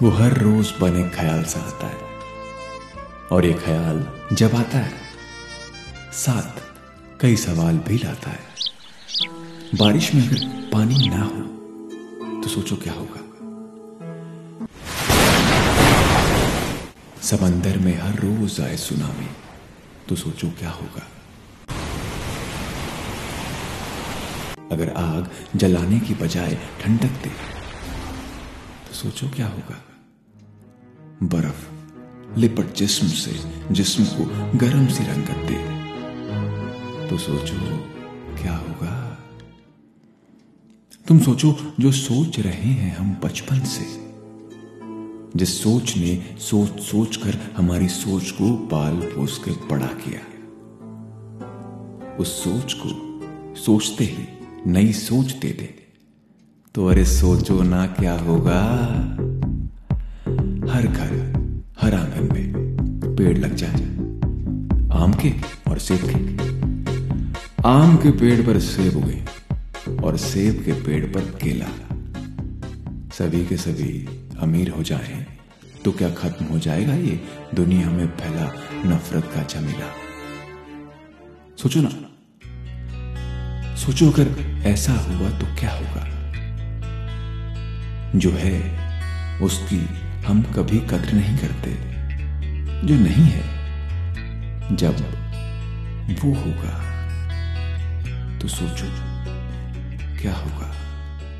वो हर रोज बने ख्याल से आता है। और ये ख्याल जब आता है, साथ कई सवाल भी लाता है। बारिश में अगर पानी ना हो तो सोचो क्या होगा? समंदर में हर रोज आए सुनामी तो सोचो क्या होगा? अगर आग जलाने की बजाय ठंडक दे सोचो क्या होगा? बर्फ़ लिपट जिस्म से जिस्म को गर्म सी रंगत दे तो सोचो क्या होगा? तुम सोचो, जो सोच रहे हैं हम बचपन से, जिस सोच ने सोच सोच कर हमारी सोच को पाल पोस कर बड़ा किया। उस सोच को सोचते ही, नई सोच दे दे तो अरे सोचो ना क्या होगा। हर घर, हर आँगन में पेड़ लग जाए। आम के और सेब के। आम के पेड़ पर सेब उगे और सेब के पेड़ पर केला। सभी के सभी अमीर हो जाएँ तो क्या खत्म हो जाएगा ये दुनिया में फैला नफरत का झमेला? सोचो ना। सोचो अगर ऐसा हुआ तो क्या होगा? जो है, उसकी हम कभी कद्र नहीं करते। जो नहीं है, जब वो होगा तो सोचो, क्या होगा?